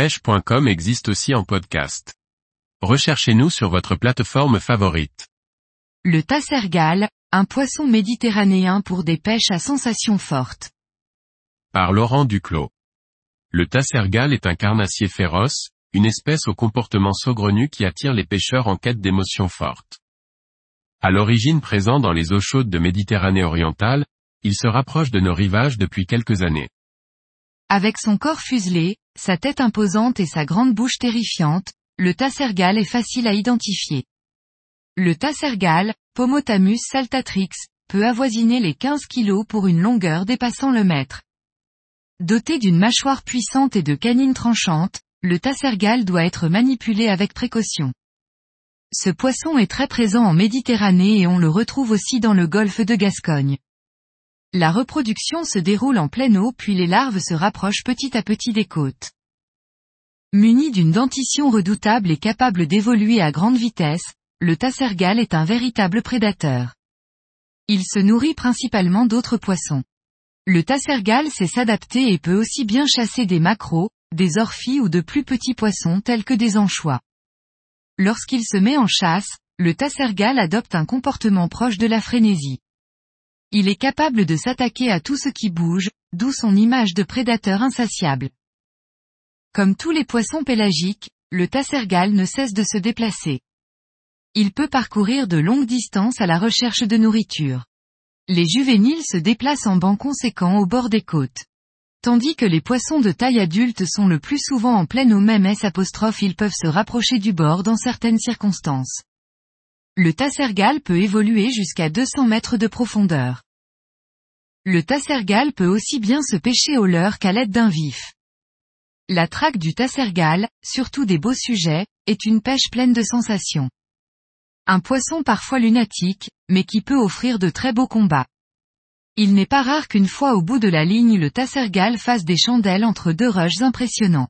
pêche.com existe aussi en podcast. Recherchez-nous sur votre plateforme favorite. Le tassergal, un poisson méditerranéen pour des pêches à sensations fortes. Par Laurent Duclos. Le tassergal est un carnassier féroce, une espèce au comportement saugrenu qui attire les pêcheurs en quête d'émotions fortes. À l'origine présent dans les eaux chaudes de Méditerranée orientale, il se rapproche de nos rivages depuis quelques années. Avec son corps fuselé, sa tête imposante et sa grande bouche terrifiante, le tassergal est facile à identifier. Le tassergal, Pomotamus saltatrix, peut avoisiner les 15 kg pour une longueur dépassant le mètre. Doté d'une mâchoire puissante et de canines tranchantes, le tassergal doit être manipulé avec précaution. Ce poisson est très présent en Méditerranée et on le retrouve aussi dans le golfe de Gascogne. La reproduction se déroule en pleine eau puis les larves se rapprochent petit à petit des côtes. Muni d'une dentition redoutable et capable d'évoluer à grande vitesse, le tassergal est un véritable prédateur. Il se nourrit principalement d'autres poissons. Le tassergal sait s'adapter et peut aussi bien chasser des maquereaux, des orphies ou de plus petits poissons tels que des anchois. Lorsqu'il se met en chasse, le tassergal adopte un comportement proche de la frénésie. Il est capable de s'attaquer à tout ce qui bouge, d'où son image de prédateur insatiable. Comme tous les poissons pélagiques, le tassergal ne cesse de se déplacer. Il peut parcourir de longues distances à la recherche de nourriture. Les juvéniles se déplacent en bancs conséquents au bord des côtes. Tandis que les poissons de taille adulte sont le plus souvent en pleine eau même S ils peuvent se rapprocher du bord dans certaines circonstances. Le tassergal peut évoluer jusqu'à 200 mètres de profondeur. Le tassergal peut aussi bien se pêcher au leurre qu'à l'aide d'un vif. La traque du tassergal, surtout des beaux sujets, est une pêche pleine de sensations. Un poisson parfois lunatique, mais qui peut offrir de très beaux combats. Il n'est pas rare qu'une fois au bout de la ligne le tassergal fasse des chandelles entre deux rushs impressionnants.